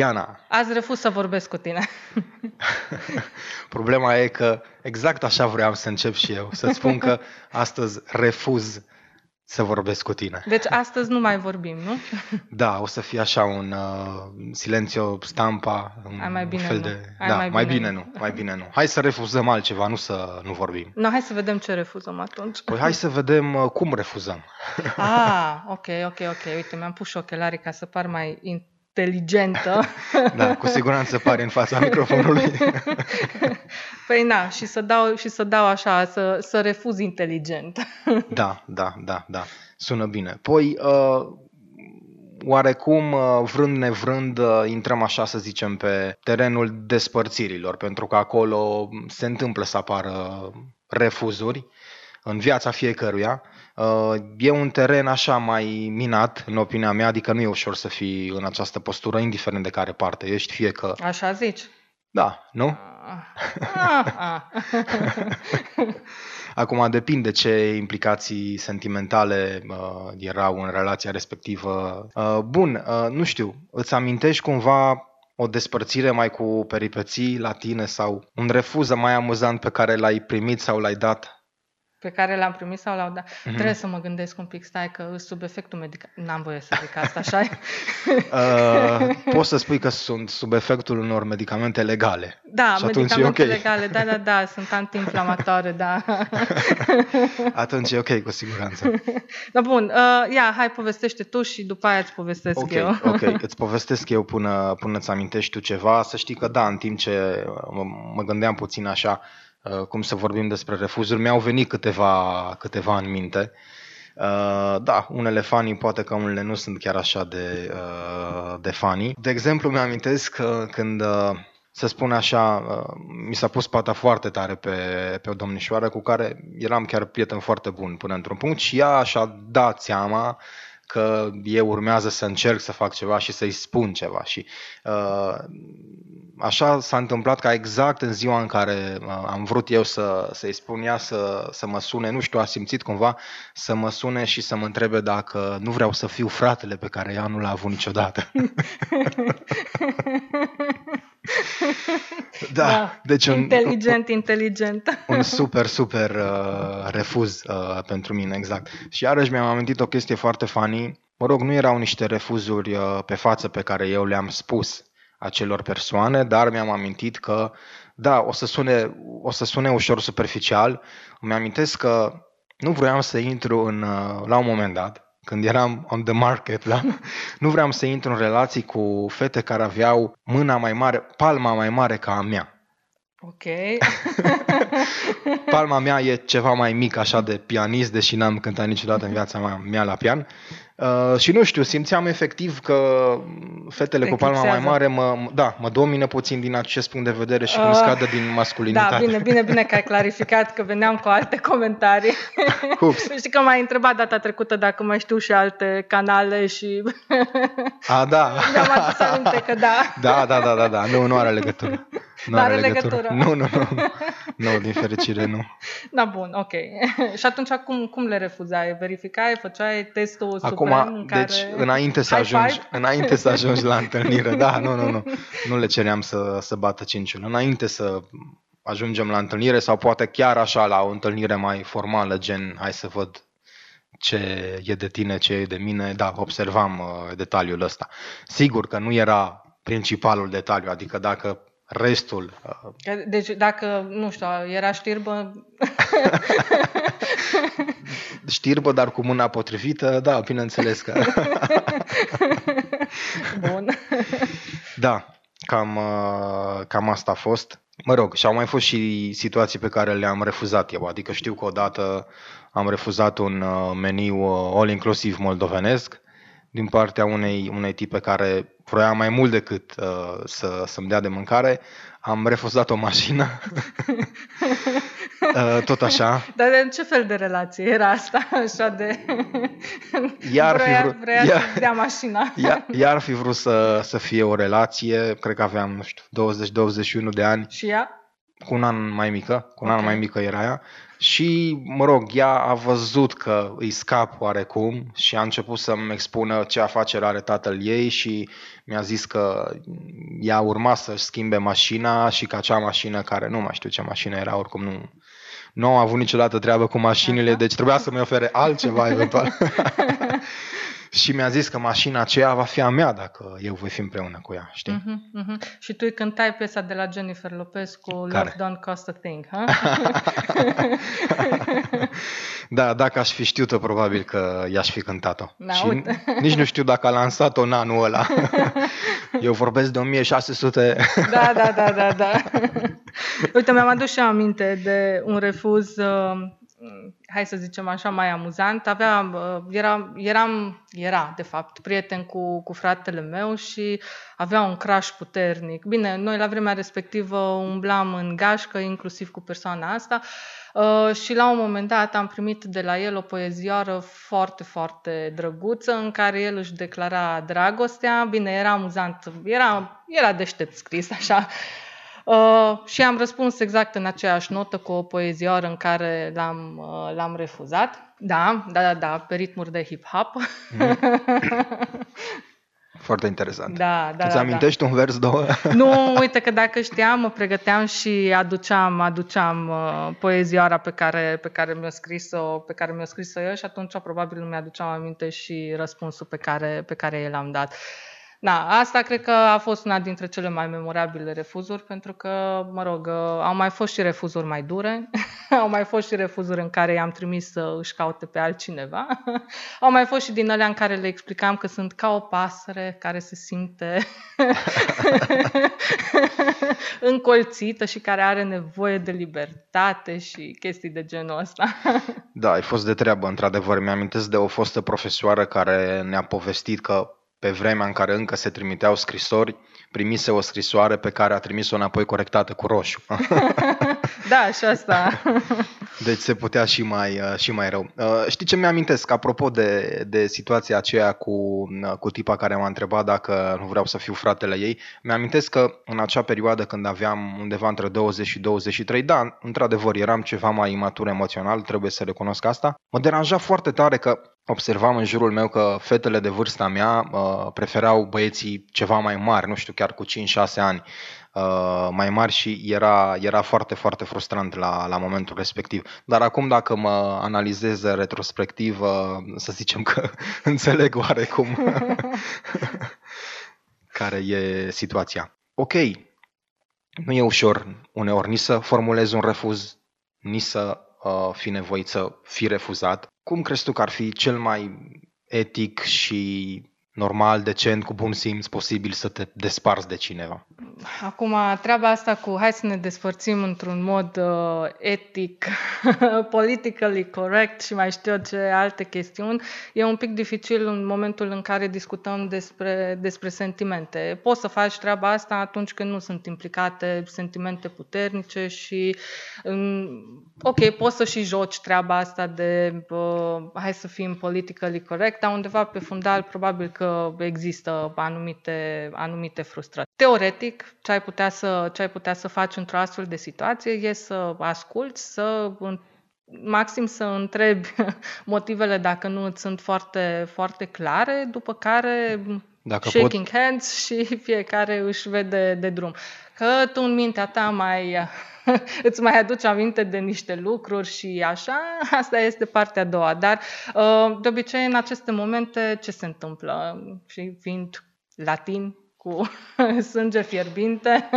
Radu, Diana, azi refuz să vorbesc cu tine. problema e că exact așa vreau să încep și eu, să spun că astăzi refuz să vorbesc cu tine. Deci astăzi nu mai vorbim, nu? Da, o să fie așa un uh, silențio stampa, un Hai, mai bine fel nu. de... Hai, da, mai mai bine bine nu. nu, mai bine nu. Hai să refuzăm altceva, nu să nu vorbim. No, hai să vedem ce refuzăm atunci. Păi hai să vedem uh, cum refuzăm. Ah, ok, ok, ok. Uite, mi-am pus și ochelarii ca să par mai inteligentă. Da, cu siguranță pare în fața microfonului. Păi na, și să dau, și să dau așa, să, să refuz inteligent. Da, da, da, da. Sună bine. Păi, uh, oarecum, uh, vrând nevrând, uh, intrăm așa să zicem pe terenul despărțirilor, pentru că acolo se întâmplă să apară refuzuri în viața fiecăruia. Uh, E un teren așa mai minat, în opinia mea, adică nu e ușor să fii în această postură, indiferent de care parte ești, fie că... Așa zici? Da, nu? Ah, ah. Acum depinde ce implicații sentimentale uh, erau în relația respectivă. Uh, bun, uh, nu știu, îți amintești cumva o despărțire mai cu peripeții la tine sau un refuz mai amuzant pe care l-ai primit sau l-ai dat? Pe care l-am primit sau l-au dat. Mhm. Trebuie să mă gândesc un pic, stai că sub efectul medical. N-am voie să zic asta, așa Uh, poți să spui că sunt sub efectul unor medicamente legale. Da, Și atunci e medicamente ok. legale, da, da, da, sunt antiinflamatoare, da. Atunci e ok, cu siguranță. Dar bun, uh, ia, hai, povestește tu și după aia îți povestesc Ok, eu. ok, îți povestesc eu până, până îți amintești tu ceva. Să știi că da, în timp ce mă, mă gândeam puțin așa uh, cum să vorbim despre refuzuri, mi-au venit câteva, câteva în minte. Uh, da, unele fanii, poate că unele nu sunt chiar așa de, uh, de fanii. De exemplu, mi-amintesc că când, uh, să spun așa, uh, mi s-a pus pata foarte tare pe, pe o domnișoară cu care eram chiar prieten foarte bun până într-un punct și ea și-a dat seama că eu urmează să încerc să fac ceva și să-i spun ceva. Și uh, așa s-a întâmplat ca exact în ziua în care uh, am vrut eu să, să-i spun ea să, să mă sune, nu știu, a simțit cumva să mă sune și să mă întrebe dacă nu vreau să fiu fratele pe care ea nu l-a avut niciodată. da, deci un, Inteligent, inteligent. un super, super uh, refuz uh, pentru mine, exact. Și iarăși mi-am amintit o chestie foarte funny. Mă rog, nu erau niște refuzuri uh, pe față pe care eu le-am spus acelor persoane, dar mi-am amintit că, da, o să sune, o să sune ușor superficial. Îmi amintesc că nu vroiam să intru în, uh, la un moment dat, când eram on the market, da? nu vreau să intru în relații cu fete care aveau mâna mai mare, palma mai mare ca a mea. Ok. Palma mea e ceva mai mic așa de pianist, deși n-am cântat niciodată în viața mea, mea la pian. Uh, și nu știu, simțeam efectiv că fetele cu palma mai Eclipsează. mare mă, da, mă domină puțin din acest punct de vedere și că Uh, îmi scadă din masculinitate. Da, bine, bine, bine că ai clarificat că veneam cu alte comentarii. Ups. Știi că m-ai întrebat data trecută dacă mai știu și alte canale și A, da. mi-am adus aminte că da. Da, da, da, da, da. Nu, nu are legătură. Nu Are legătură. Nu, nu, nu. Nu, din fericire nu. Da, bun, ok. și atunci cum, cum le refuzai? Verificai, făceai testul Acum, suprem în care... deci, înainte să High ajungi, five? înainte să ajungi la întâlnire, da, nu, nu, nu, nu le ceream să, să bată cinciul. Înainte să ajungem la întâlnire sau poate chiar așa la o întâlnire mai formală, gen, hai să văd ce e de tine, ce e de mine, da, observam uh, detaliul ăsta. Sigur că nu era principalul detaliu, adică dacă restul uh, Că- Deci dacă, nu știu, era știrbă, știrbă, dar cu mâna potrivită, da, bineînțeles că... bun. Da, cam, uh, cam asta a fost. Mă rog, și au mai fost și situații pe care le-am refuzat eu. Adică știu că odată am refuzat un uh, meniu uh, all-inclusiv moldovenesc din partea unei, unei tipe care vroia mai mult decât uh, să, să-mi dea de mâncare. Am refuzat o mașină. uh, tot așa. Dar de ce fel de relație era asta? Așa de... Iar fi vrea, vrut- vrea iar- să dea mașina. Iar, iar fi vrut să, să fie o relație, cred că aveam, nu știu, 20-21 de ani. Și ea? cu un an mai mică, cu un Ok. an mai mică era ea și, mă rog, ea a văzut că îi scap oarecum și a început să-mi expună ce afacere are tatăl ei și mi-a zis că ea urma să-și schimbe mașina și că acea mașină care, nu mai știu ce mașină era, oricum nu, nu am avut niciodată treabă cu mașinile, Aha. deci trebuia să-mi ofere altceva eventual. și mi-a zis că mașina aceea va fi a mea dacă eu voi fi împreună cu ea, știi? Mhm, mhm. Și tu îi cântai piesa de la Jennifer Lopez cu Care? Love Don't Cost a Thing, ha? Da, dacă aș fi știut-o, probabil că i-aș fi cântat-o. Da, și uite. nici nu știu dacă a lansat-o în anul ăla. Eu vorbesc de 1600. Da, da, da, da, da. Uite, mi-am adus și eu aminte de un refuz, uh, hai să zicem așa, mai amuzant. Avea, uh, era, eram, era, de fapt, prieten cu, cu fratele meu și avea un crash puternic. Bine, noi la vremea respectivă umblam în gașcă, inclusiv cu persoana asta, Uh, și la un moment dat am primit de la el o poezioară foarte, foarte drăguță în care el își declara dragostea. Bine, era amuzant, era, era deștept scris așa. Uh, și am răspuns exact în aceeași notă cu o poezioară în care l-am, uh, l-am refuzat. Da, da, da, da, pe ritmuri de hip-hop. Foarte interesant. da, da, Îți da, amintești un vers, două? da. Nu, uite că dacă știam, mă pregăteam și aduceam, aduceam uh, poezioara pe care, pe care mi-a scris-o, pe care mi-a scris-o eu și atunci probabil nu mi-aduceam aminte și răspunsul pe care, pe care i l-am dat. Da, asta cred că a fost una dintre cele mai memorabile refuzuri, pentru că, mă rog, uh, au mai fost și refuzuri mai dure, au mai fost și refuzuri în care i-am trimis să își caute pe altcineva, au mai fost și din alea în care le explicam că sunt ca o pasăre care se simte încolțită și care are nevoie de libertate și chestii de genul ăsta. Da, ai fost de treabă, într-adevăr. Mi-amintesc de o fostă profesoară care ne-a povestit că pe vremea în care încă se trimiteau scrisori, primise o scrisoare pe care a trimis-o înapoi corectată cu roșu. da, și asta. Deci se putea și mai, uh, și mai rău. Uh, Știi ce mi-amintesc? Apropo de, de situația aceea cu, uh, cu tipa care m-a întrebat dacă nu vreau să fiu fratele ei, mi-amintesc că în acea perioadă când aveam undeva între 20 și 23, da, într-adevăr eram ceva mai imatur emoțional, trebuie să recunosc asta. Mă deranja foarte tare că observam în jurul meu că fetele de vârsta mea uh, preferau băieții ceva mai mari, nu știu, chiar cu 5-6 ani uh, mai mari și era, era foarte, foarte frustrant la, la momentul respectiv. Dar acum dacă mă analizez retrospectiv, uh, să zicem că înțeleg oarecum care e situația. Ok, nu e ușor uneori nici să formulezi un refuz, nici să uh, fi nevoit să fii refuzat. Cum crezi tu că ar fi cel mai etic și normal, decent, cu bun simț posibil să te desparți de cineva? Acum, treaba asta cu hai să ne despărțim într-un mod uh, etic, politically correct și mai știu eu ce alte chestiuni, e un pic dificil în momentul în care discutăm despre, despre sentimente. Poți să faci treaba asta atunci când nu sunt implicate sentimente puternice și, um, ok, poți să și joci treaba asta de uh, hai să fim politically correct, dar undeva pe fundal probabil că există anumite, anumite frustrări. Teoretic, ce ai putea să, ce ai putea să faci într-o astfel de situație e să asculți, să maxim să întrebi motivele dacă nu îți sunt foarte, foarte clare, după care Dacă shaking pot... hands și fiecare își vede de drum. Că tu în mintea ta mai îți mai aduci aminte de niște lucruri și așa, asta este partea a doua. Dar de obicei în aceste momente ce se întâmplă? Și fiind latin, cu sânge fierbinte.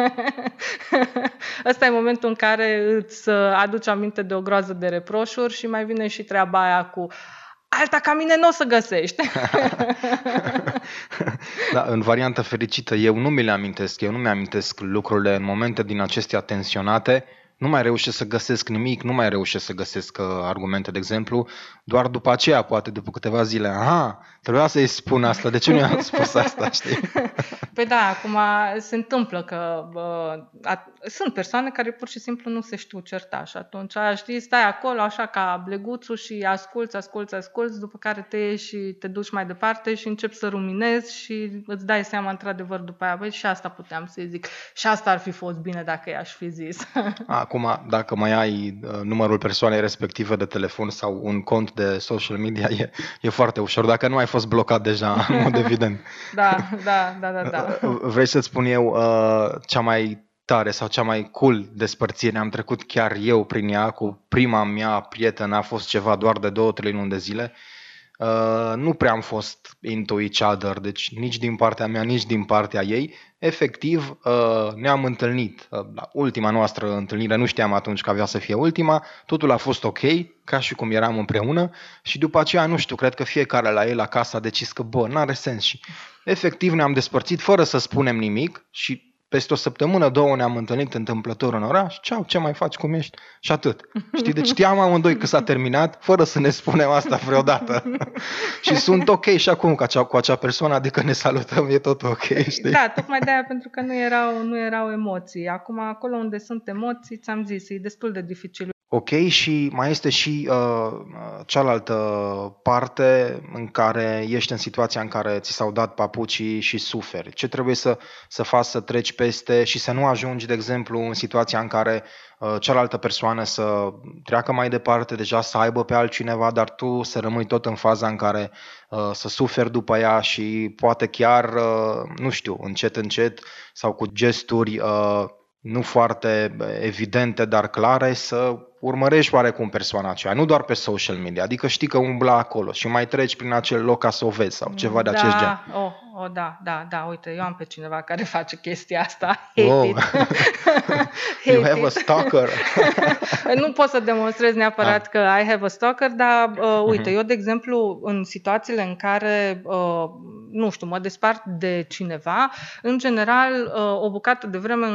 Ăsta e momentul în care îți aduci aminte de o groază de reproșuri și mai vine și treaba aia cu alta ca mine nu o să găsești. da, în variantă fericită, eu nu mi le amintesc, eu nu mi amintesc lucrurile în momente din acestea tensionate, nu mai reușesc să găsesc nimic, nu mai reușesc să găsesc uh, argumente, de exemplu, doar după aceea, poate după câteva zile, aha, trebuia să-i spun asta, de ce nu i-am spus asta, știi? Păi da, acum se întâmplă că uh, a, sunt persoane care pur și simplu nu se știu certa și atunci, știi, stai acolo așa ca bleguțul și asculți, asculți, asculți, după care te ieși și te duci mai departe și începi să ruminezi și îți dai seama într-adevăr după aia, băi, și asta puteam să zic, și asta ar fi fost bine dacă i-aș fi zis. Acum, dacă mai ai uh, numărul persoanei respective de telefon sau un cont de social media, e, e foarte ușor, dacă nu ai fost blocat deja, în mod evident. da, da, da, da, da. Vrei să-ți spun eu uh, cea mai tare sau cea mai cool despărțire. Am trecut chiar eu prin ea cu prima mea prietenă, a fost ceva doar de două, trei luni de zile. Uh, nu prea am fost into each other, deci nici din partea mea, nici din partea ei. Efectiv, uh, ne-am întâlnit uh, la ultima noastră întâlnire, nu știam atunci că avea să fie ultima, totul a fost ok, ca și cum eram împreună și după aceea, nu știu, cred că fiecare la el acasă a decis că, bă, n-are sens și efectiv ne-am despărțit fără să spunem nimic și peste o săptămână, două ne-am întâlnit întâmplător în oraș, ceau, ce mai faci, cum ești? Și atât. Știi, deci știam amândoi că s-a terminat, fără să ne spunem asta vreodată. și sunt ok și acum cu acea, cu acea persoană, adică ne salutăm, e tot ok, știi? Da, tocmai de aia, pentru că nu erau, nu erau emoții. Acum, acolo unde sunt emoții, ți-am zis, e destul de dificil Ok, și mai este și uh, cealaltă parte în care ești în situația în care ți s-au dat papucii și suferi. Ce trebuie să, să faci să treci peste și să nu ajungi, de exemplu, în situația în care uh, cealaltă persoană să treacă mai departe, deja să aibă pe altcineva, dar tu să rămâi tot în faza în care uh, să suferi după ea și poate chiar, uh, nu știu, încet, încet sau cu gesturi uh, nu foarte evidente, dar clare, să urmărești oarecum persoana aceea, nu doar pe social media, adică știi că umbla acolo și mai treci prin acel loc ca să o vezi sau ceva de da, acest gen. Oh, oh, da, da, da, uite, eu am pe cineva care face chestia asta. Hate oh. it. you have a stalker. nu pot să demonstrez neapărat ah. că I have a stalker, dar uh, uite, uh-huh. eu, de exemplu, în situațiile în care, uh, nu știu, mă despart de cineva, în general, uh, o bucată de vreme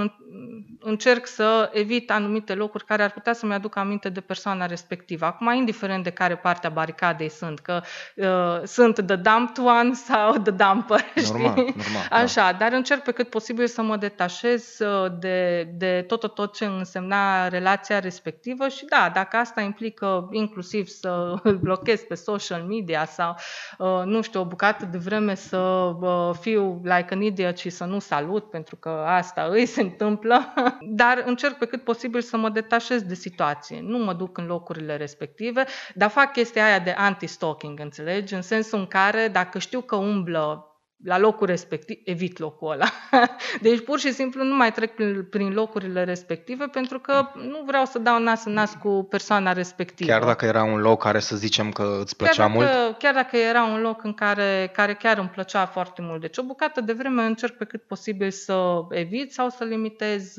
încerc să evit anumite locuri care ar putea să-mi aducă aminte de persoana respectivă. Acum, indiferent de care parte a baricadei sunt, că uh, sunt the dumped one sau the dumper, normal, știi? Normal, da. Așa, da. dar încerc pe cât posibil să mă detașez uh, de, de tot, tot ce însemna relația respectivă și da, dacă asta implică inclusiv să îl blochez pe social media sau, uh, nu știu, o bucată de vreme să uh, fiu like an idiot și să nu salut, pentru că asta îi se întâmplă, dar încerc pe cât posibil să mă detașez de situație. Nu mă duc în locurile respective, dar fac chestia aia de anti-stalking, înțelegi? În sensul în care dacă știu că umblă la locul respectiv, evit locul ăla. Deci pur și simplu nu mai trec prin, prin locurile respective pentru că nu vreau să dau nas în nas cu persoana respectivă. Chiar dacă era un loc care să zicem că îți plăcea chiar dacă, mult? Chiar dacă era un loc în care, care chiar îmi plăcea foarte mult. Deci o bucată de vreme încerc pe cât posibil să evit sau să limitez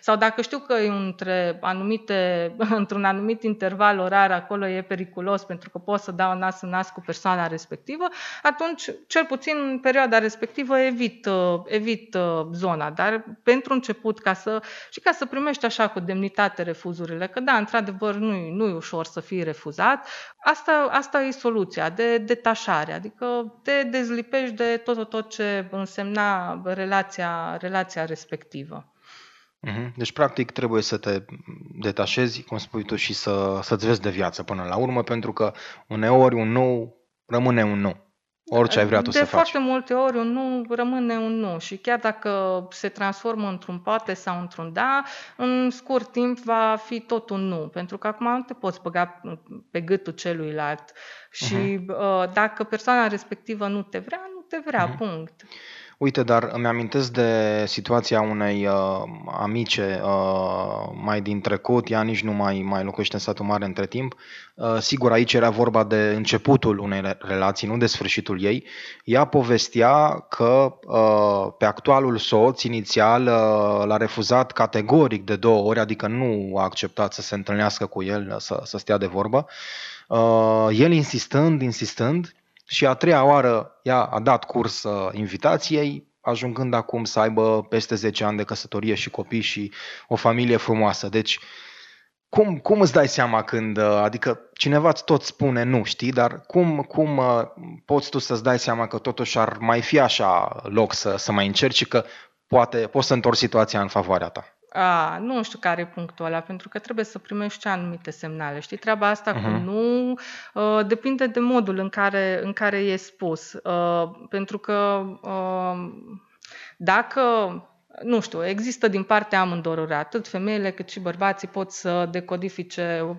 sau dacă știu că e între anumite, într-un anumit interval orar acolo e periculos pentru că pot să dau nas în nas cu persoana respectivă, atunci cel puțin în perioada perioada respectivă evit, uh, evit uh, zona, dar pentru început, ca să, și ca să primești așa cu demnitate refuzurile, că da, într-adevăr nu e, nu e ușor să fii refuzat, asta, asta e soluția, de detașare, adică te dezlipești de tot, tot ce însemna relația, relația respectivă. Mhm. Deci, practic, trebuie să te detașezi, cum spui tu, și să, să-ți vezi de viață până la urmă, pentru că uneori un nu rămâne un nu. Orice ai vrea tu de să faci. De foarte multe ori un nu rămâne un nu și chiar dacă se transformă într-un poate sau într-un da, în scurt timp va fi tot un nu, pentru că acum nu te poți băga pe gâtul celuilalt și uh-huh. dacă persoana respectivă nu te vrea, nu te vrea, uh-huh. punct. Uite, dar îmi amintesc de situația unei uh, amice uh, mai din trecut, ea nici nu mai, mai locuiește în satul mare între timp. Uh, sigur, aici era vorba de începutul unei relații, nu de sfârșitul ei. Ea povestea că uh, pe actualul soț, inițial, uh, l-a refuzat categoric de două ori, adică nu a acceptat să se întâlnească cu el, să, să stea de vorbă. Uh, el insistând, insistând, și a treia oară ea a dat curs uh, invitației, ajungând acum să aibă peste 10 ani de căsătorie și copii și o familie frumoasă. Deci, cum, cum îți dai seama când, uh, adică cineva îți tot spune nu, știi, dar cum, cum uh, poți tu să-ți dai seama că totuși ar mai fi așa loc să, să mai încerci și că poate poți să întorci situația în favoarea ta? A, nu știu care e punctul ăla, pentru că trebuie să primești anumite semnale. Știi, treaba asta uh-huh. cu mhm. nu uh, depinde de modul în care, în care e spus. Uh, pentru că uh, dacă nu știu, există din partea amândoruri, atât femeile cât și bărbații pot să decodifice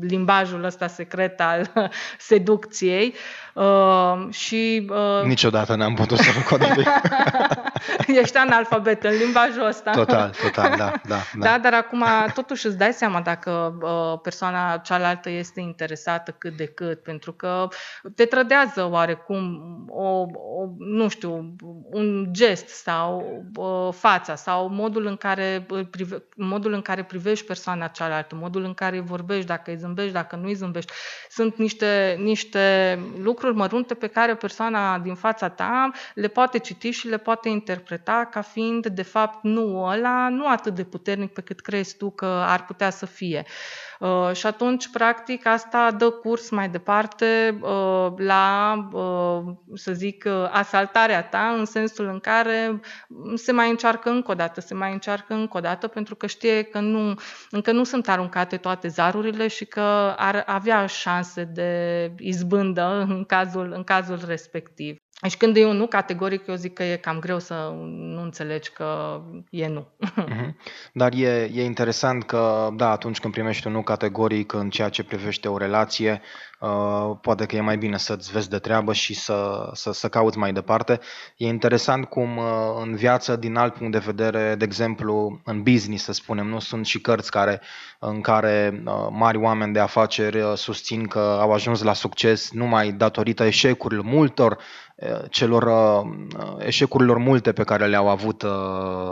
limbajul ăsta secret al seducției uh, și... Uh, Niciodată n-am putut să-l codific. Ești analfabet în limbajul ăsta. Total, total, da. Da, da. da dar acum totuși îți dai seama dacă uh, persoana cealaltă este interesată cât de cât, pentru că te trădează oarecum o, o nu știu, un gest sau uh, fața sau modul în care, prive, modul în care privești persoana cealaltă, modul în care vorbești, dacă îi zâmbești, dacă nu îi zâmbești. Sunt niște, niște lucruri mărunte pe care persoana din fața ta le poate citi și le poate interpreta ca fiind, de fapt, nu ăla, nu atât de puternic pe cât crezi tu că ar putea să fie. Uh, și atunci, practic, asta dă curs mai departe uh, la, uh, să zic, asaltarea ta, în sensul în care se mai încearcă încă o dată, se mai încearcă încă o dată, pentru că știe că nu, încă nu sunt aruncate toate zarurile și că ar avea șanse de izbândă în cazul, în cazul respectiv. Deci când e un nu categoric, eu zic că e cam greu să nu înțelegi că e nu. Mhm. Dar e, e interesant că, da, atunci când primești un nu categoric în ceea ce privește o relație, uh, poate că e mai bine să-ți vezi de treabă și să, să, să cauți mai departe. E interesant cum uh, în viață, din alt punct de vedere, de exemplu, în business, să spunem, nu sunt și cărți care, în care uh, mari oameni de afaceri uh, susțin că au ajuns la succes numai datorită eșecurilor multor celor eșecurilor multe pe care le-au avut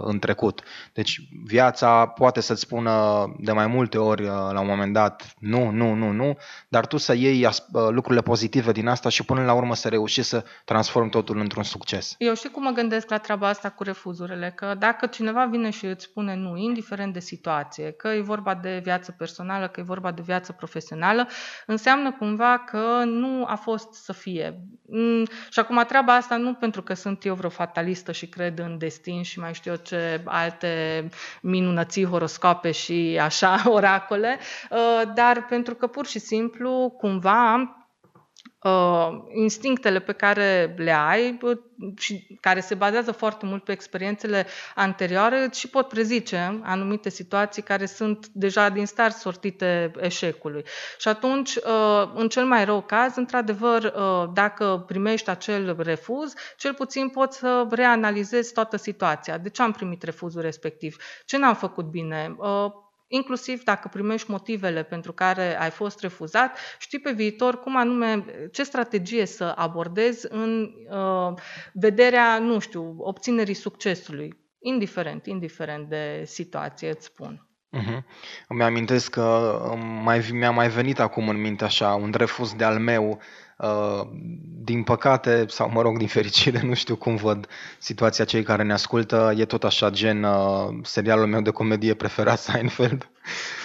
în trecut. Deci viața poate să-ți spună de mai multe ori la un moment dat nu, nu, nu, nu, dar tu să iei lucrurile pozitive din asta și până la urmă să reușești să transformi totul într-un succes. Eu știu cum mă gândesc la treaba asta cu refuzurile, că dacă cineva vine și îți spune nu, indiferent de situație, că e vorba de viață personală, că e vorba de viață profesională, înseamnă cumva că nu a fost să fie. Mm, și acum Acum, treaba asta nu pentru că sunt eu vreo fatalistă și cred în destin și mai știu eu ce alte minunății, horoscope și așa, oracole, uh, dar pentru că pur și simplu, cumva, uh, instinctele pe care le ai și care se bazează foarte mult pe experiențele anterioare și pot prezice anumite situații care sunt deja din start sortite eșecului. Și atunci, uh, în cel mai rău caz, într-adevăr, uh, dacă primești acel refuz, cel puțin poți să reanalizezi toată situația. De ce am primit refuzul respectiv? Ce n-am făcut bine? Uh, inclusiv dacă primești motivele pentru care ai fost refuzat, știi pe viitor cum anume, ce strategie să abordezi în uh, vederea, nu știu, obținerii succesului, indiferent, indiferent de situație, îți spun. Uh-huh. Îmi amintesc că mai, mi-a mai venit acum în minte așa un refuz de al meu Uh, din păcate, sau mă rog, din fericire, nu știu cum văd situația cei care ne ascultă, e tot așa gen uh, serialul meu de comedie preferat, Seinfeld.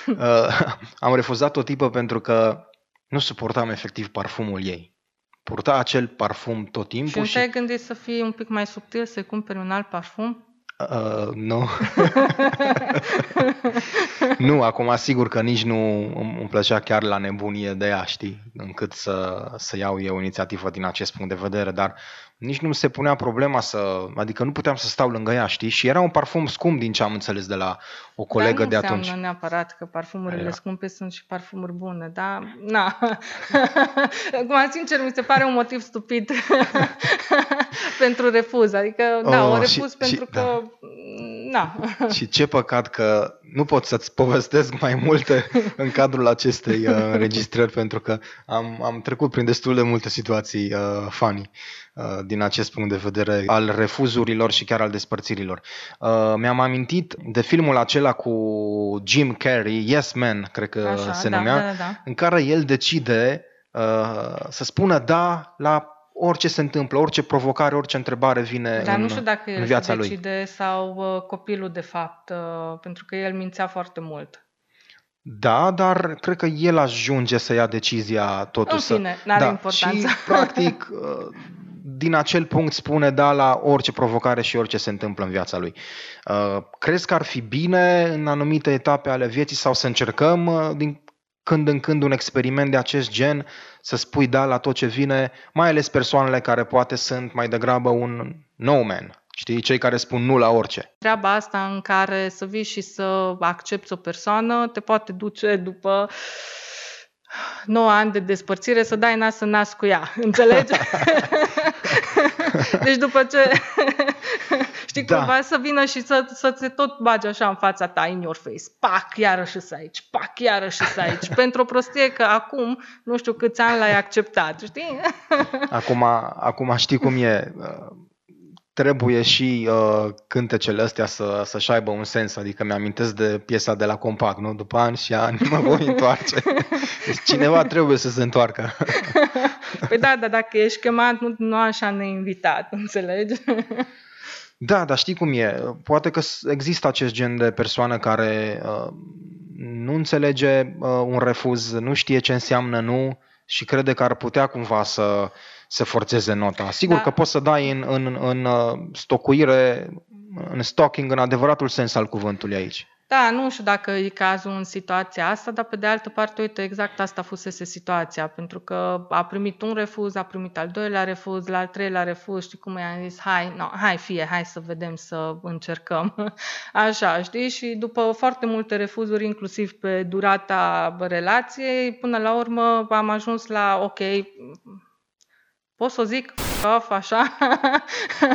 Uh, am refuzat o tipă pentru că nu suportam efectiv parfumul ei. Purta acel parfum tot timpul. Și nu și... te-ai gândit să fii un pic mai subtil, să-i cumperi un alt parfum? Uh, nu. nu, acum sigur că nici nu îmi plăcea chiar la nebunie de ea, știi, încât să, să iau eu inițiativă din acest punct de vedere, dar nici nu se punea problema să, adică nu puteam să stau lângă ea, știi? Și era un parfum scump din ce am înțeles de la o colegă de atunci. nu neapărat că parfumurile era. scumpe sunt și parfumuri bune, dar na. Acum, sincer, mi se pare un motiv stupid pentru refuz. Adică, oh, da, o refuz și, pentru și, că, da. Na. și ce păcat că nu pot să-ți povestesc mai multe în cadrul acestei uh, înregistrări, pentru că am, am trecut prin destul de multe situații uh, funny. Uh, din acest punct de vedere al refuzurilor și chiar al despărțirilor. Uh, mi-am amintit de filmul acela cu Jim Carrey, Yes Man, cred că Așa, se da, numea, da, da, da. în care el decide uh, să spună da la orice se întâmplă, orice provocare, orice întrebare vine Dar în, nu știu dacă în el viața se lui. decide sau uh, copilul, de fapt, uh, pentru că el mințea foarte mult. Da, dar cred că el ajunge să ia decizia totuși. În fine, n-are da, importanță. Și, practic, uh, din acel punct spune da la orice provocare și orice se întâmplă în viața lui. Uh, crezi că ar fi bine în anumite etape ale vieții sau să încercăm uh, din când în când un experiment de acest gen, să spui da la tot ce vine, mai ales persoanele care poate sunt mai degrabă un no man, știi, cei care spun nu la orice. Treaba asta în care să vii și să accepti o persoană te poate duce după 9 ani de despărțire să dai nas în nas cu ea, înțelegi? deci după ce știi Da. cumva să vină și să, să te tot bagi așa în fața ta, in your face, pac, iarăși să aici, pac, iarăși să aici, pentru o prostie că acum nu știu câți ani l-ai acceptat, știi? Acum, acum știi cum e. uh, Trebuie și uh, cântecele astea să, să-și aibă un sens. Adică mi-amintesc de piesa de la Compact, nu? După ani și ani mă voi întoarce. Deci cineva trebuie să se întoarcă. Păi da, dar dacă ești chemat, nu, nu așa neinvitat, înțelegi? Da, dar știi cum e. Poate că s- există acest gen de persoană care uh, nu înțelege uh, un refuz, nu știe ce înseamnă nu și crede că ar putea cumva să, să forțeze nota. Sigur Da. că poți să dai în, în, în uh, stocuire, în stocking, în adevăratul sens al cuvântului aici. Da, nu știu dacă e cazul în situația asta, dar pe de altă parte, uite, exact asta fusese situația, pentru că a primit un refuz, a primit al doilea refuz, la al treilea refuz, știi cum i-am zis, hai, no, hai fie, hai să vedem, să încercăm. Așa, știi? Și după foarte multe refuzuri, inclusiv pe durata relației, până la urmă am ajuns la, ok, pot să o zic, off, așa.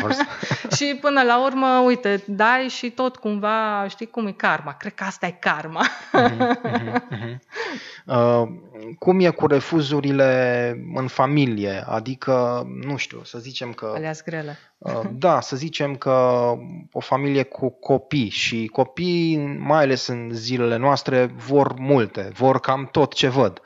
Forse. și până la urmă, uite, dai și tot cumva, știi cum e karma. Cred că asta e karma. Uh, cum e cu refuzurile în familie? Adică, nu știu, să zicem că... Alea grele. Uh, Da, să zicem că o familie cu copii și copiii, mai ales în zilele noastre, vor multe, vor cam tot ce văd.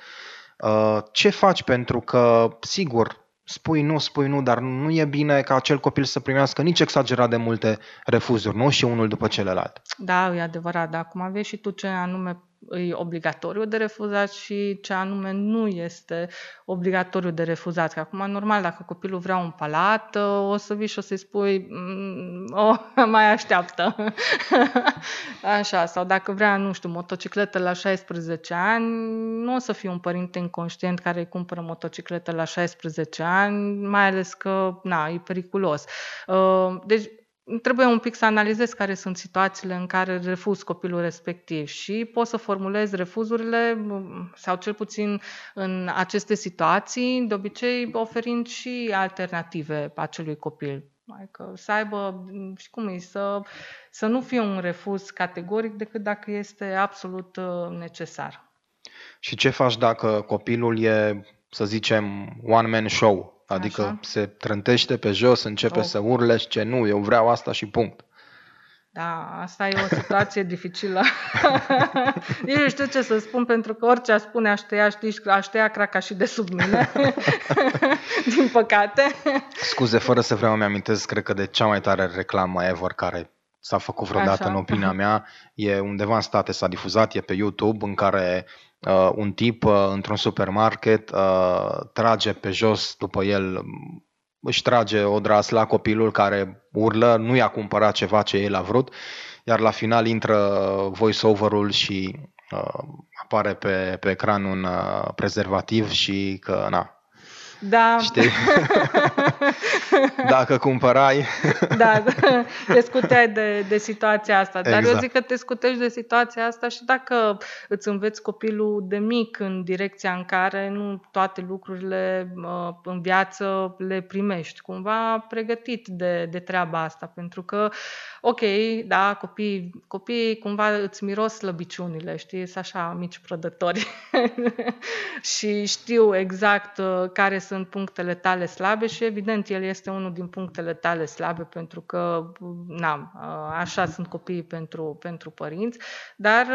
Uh, Ce faci pentru că, sigur, spui nu, spui nu, dar nu e bine ca acel copil să primească nici exagerat de multe refuzuri, nu? Și unul după celălalt. Da, e adevărat, dar acum vezi și tu ce anume e obligatoriu de refuzat și ce anume nu este obligatoriu de refuzat. Că acum, normal, dacă copilul vrea un palat, o să vii și o să-i spui, "Mm, o, mai așteaptă. Așa, sau dacă vrea, nu știu, motocicletă la 16 ani, nu o să fii un părinte inconștient care îi cumpără motocicletă la 16 ani, mai ales că, na, e periculos. Uh, Deci, trebuie un pic să analizez care sunt situațiile în care refuz copilul respectiv și pot să formulez refuzurile m, sau cel puțin în aceste situații, de obicei oferind și alternative acelui copil. Adică să aibă, m, și cum e, să, să nu fie un refuz categoric decât dacă este absolut uh, necesar. Și ce faci dacă copilul e, să zicem, one-man show? Adică Așa. se trântește pe jos, începe Oh. să urle și ce nu, eu vreau asta și punct. Da, asta e o situație dificilă. Nici nu știu ce să spun, pentru că orice aș spune aș tăia, știi, aș tăia craca și de sub mine. Din păcate. Scuze, fără să vreau, îmi amintesc, cred că de cea mai tare reclamă ever care s-a făcut vreodată Așa. în opinia mea. E undeva în state, s-a difuzat, e pe YouTube, în care uh, un tip uh, într-un supermarket uh, trage pe jos după el, m, își trage o dras la copilul care urlă, nu i-a cumpărat ceva ce el a vrut, iar la final intră voice-over-ul și uh, apare pe, pe ecran un uh, prezervativ și că, na, Da, știi? Dacă cumpărai, da, te scuteai de, de situația asta. Dar eu Exact. zic că te scutești de situația asta și dacă îți înveți copilul de mic în direcția în care nu toate lucrurile uh, în viață le primești, cumva pregătit de, de treaba asta, pentru că, ok, da, copiii, copiii cumva îți miros slăbiciunile, știi, sunt așa mici prădători și știu exact uh, care sunt punctele tale slabe și evident el este unul din punctele tale slabe pentru că, na, așa sunt copiii pentru, pentru părinți, dar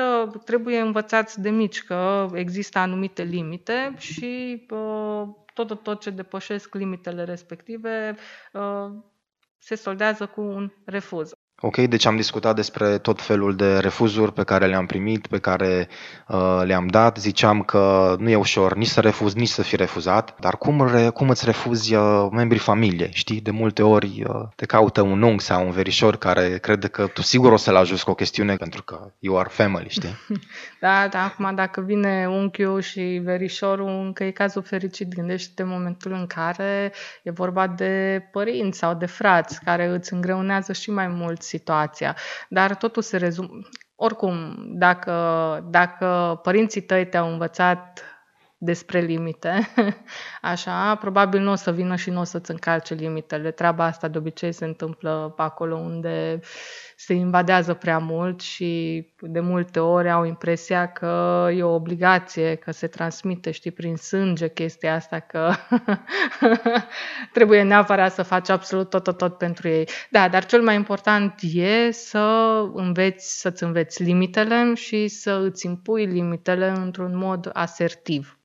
trebuie învățați de mici că există anumite limite și tot, tot ce depășesc limitele respective se soldează cu un refuz. Ok, deci am discutat despre tot felul de refuzuri pe care le-am primit, pe care uh, le-am dat. Ziceam că nu e ușor nici să refuz, nici să fi refuzat, dar cum, re, cum îți refuzi uh, membrii familiei? Știi, de multe ori uh, te caută un unghi sau un verișor care crede că tu sigur o să-l ajuți cu o chestiune pentru că you are family, știi? Da, da, acum dacă vine unchiul și verișorul, încă e cazul fericit. Gândește-te momentul în care e vorba de părinți sau de frați care îți îngreunează și mai mult situația. Dar totul se rezumă. Oricum, dacă, dacă părinții tăi te-au învățat despre limite, așa, probabil nu o să vină și nu o să-ți încalce limitele. Treaba asta de obicei se întâmplă acolo unde se invadează prea mult și de multe ori au impresia că e o obligație, că se transmite, știi, prin sânge chestia asta, că trebuie neapărat să faci absolut tot, tot, tot pentru ei. Da, dar cel mai important e să înveți, să-ți înveți limitele și să îți impui limitele într-un mod asertiv.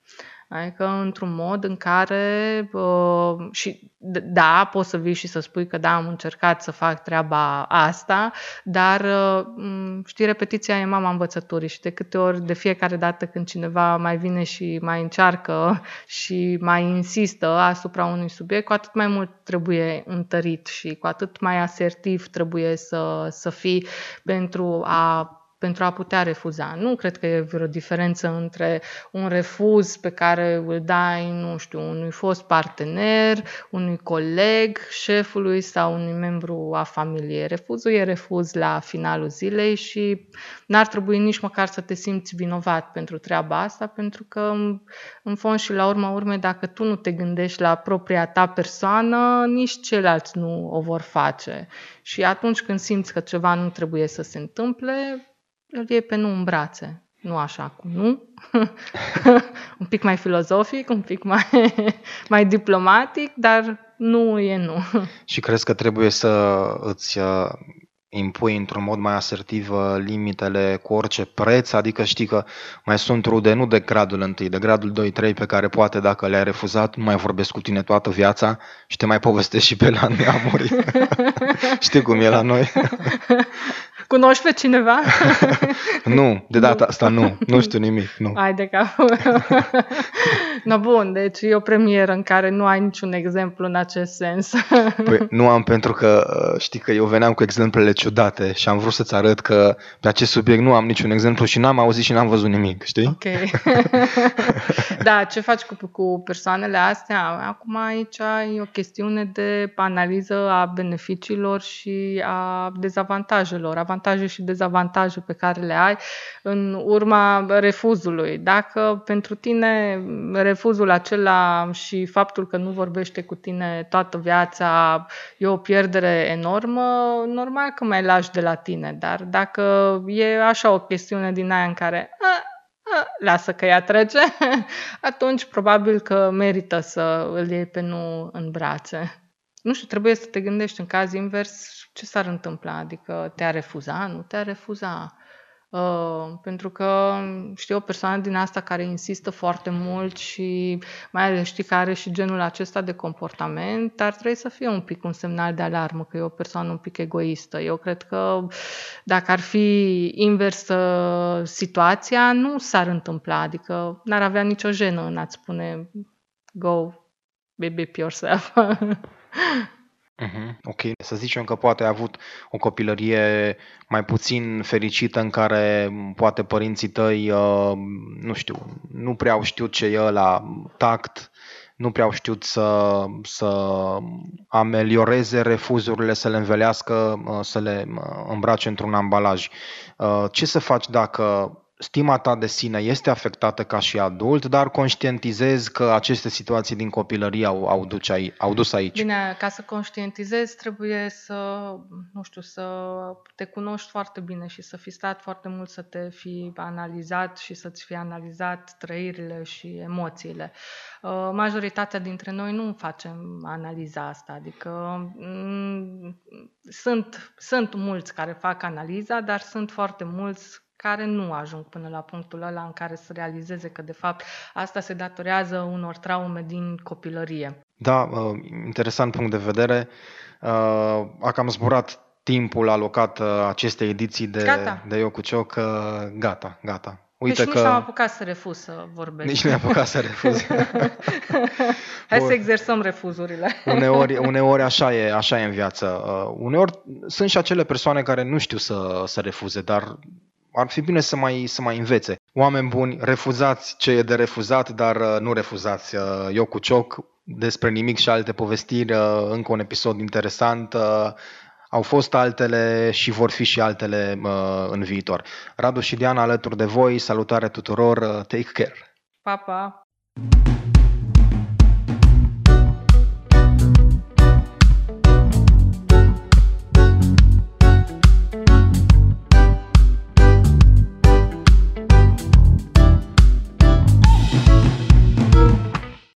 Adică într-un mod în care uh, și da, poți să vii și să spui că da, am încercat să fac treaba asta, dar uh, știi, repetiția e mama învățăturii și de câte ori, de fiecare dată când cineva mai vine și mai încearcă și mai insistă asupra unui subiect, cu atât mai mult trebuie întărit și cu atât mai asertiv trebuie să, să fii pentru a pentru a putea refuza. Nu cred că e vreo diferență între un refuz pe care îl dai, nu știu, unui fost partener, unui coleg, șefului sau unui membru a familiei. Refuzul e refuz la finalul zilei și n-ar trebui nici măcar să te simți vinovat pentru treaba asta, pentru că în fond și la urma urmei, dacă tu nu te gândești la propria ta persoană, nici ceilalți nu o vor face. Și atunci când simți că ceva nu trebuie să se întâmple, îl iei pe nu în brațe. Nu așa cum nu. un pic mai filozofic, un pic mai, mai diplomatic, dar nu e nu. Și crezi că trebuie să îți uh, impui într-un mod mai asertiv uh, limitele cu orice preț, adică știi că mai sunt rude nu de gradul 1, de gradul 2-3 pe care poate dacă le-ai refuzat nu mai vorbesc cu tine toată viața și te mai povestesc și pe la neamuri. știi cum e la noi? Cunoști pe cineva? nu, de data nu. asta nu. Nu știu nimic. Nu. Hai de cap. no, bun, deci e o premieră în care nu ai niciun exemplu în acest sens. păi, nu am pentru că uh, știi că eu veneam cu exemplele ciudate și am vrut să-ți arăt că pe acest subiect nu am niciun exemplu și n-am auzit și n-am văzut nimic, știi? Ok. da, ce faci cu, cu persoanele astea? Acum aici e o chestiune de analiză a beneficiilor și a dezavantajelor avantaje și dezavantaje pe care le ai în urma refuzului. Dacă pentru tine refuzul acela și faptul că nu vorbește cu tine toată viața e o pierdere enormă, normal că mai lași de la tine, dar dacă e așa o chestiune din aia în care a, a, lasă că ea trece, atunci probabil că merită să îl iei pe nu în brațe. Nu știu, trebuie să te gândești în caz invers ce s-ar întâmpla? Adică te-a refuza? Nu te-a refuza? Uh, pentru că știu o persoană din asta care insistă foarte mult și mai ales știi că are și genul acesta de comportament, dar trebuie să fie un pic un semnal de alarmă că e o persoană un pic egoistă. Eu cred că dacă ar fi inversă situația, nu s-ar întâmpla, adică n-ar avea nicio jenă în a-ți spune go, baby yourself. Uh-huh. Ok, să zicem că poate a avut o copilărie mai puțin fericită în care poate părinții tăi, uh, nu știu, nu prea au știut ce e la tact, nu prea au știut să, să amelioreze refuzurile, să le învelească, uh, să le uh, îmbrace într-un ambalaj. Ce să faci dacă stima ta de sine este afectată ca și adult, dar conștientizezi că aceste situații din copilărie au, au, duce ai, au dus aici. Bine, ca să conștientizezi trebuie să, nu știu, să te cunoști foarte bine și să fi stat foarte mult să te fi analizat și să-ți fi analizat trăirile și emoțiile. Uh, majoritatea dintre noi nu facem analiza asta, adică mm, sunt, sunt mulți care fac analiza, dar sunt foarte mulți care nu ajung până la punctul ăla în care să realizeze că, de fapt, asta se datorează unor traume din copilărie. Da, uh, interesant punct de vedere. Uh, a cam zburat timpul alocat acestei ediții de, gata. de Eu cu Cioc. Gata, gata. Uite deci că... nici n-am apucat să refuz să vorbesc. Nici nu am apucat să refuz. Hai Bun. să exersăm refuzurile. uneori, uneori așa, e, așa e în viață. Uh, uneori sunt și acele persoane care nu știu să, să refuze, dar ar fi bine să mai, să mai învețe. Oameni buni, refuzați ce e de refuzat, dar uh, nu refuzați. Uh, eu cu cioc, despre nimic și alte povestiri, uh, încă un episod interesant. Uh, au fost altele și vor fi și altele uh, în viitor. Radu și Diana alături de voi, salutare tuturor, uh, take care! Pa, pa!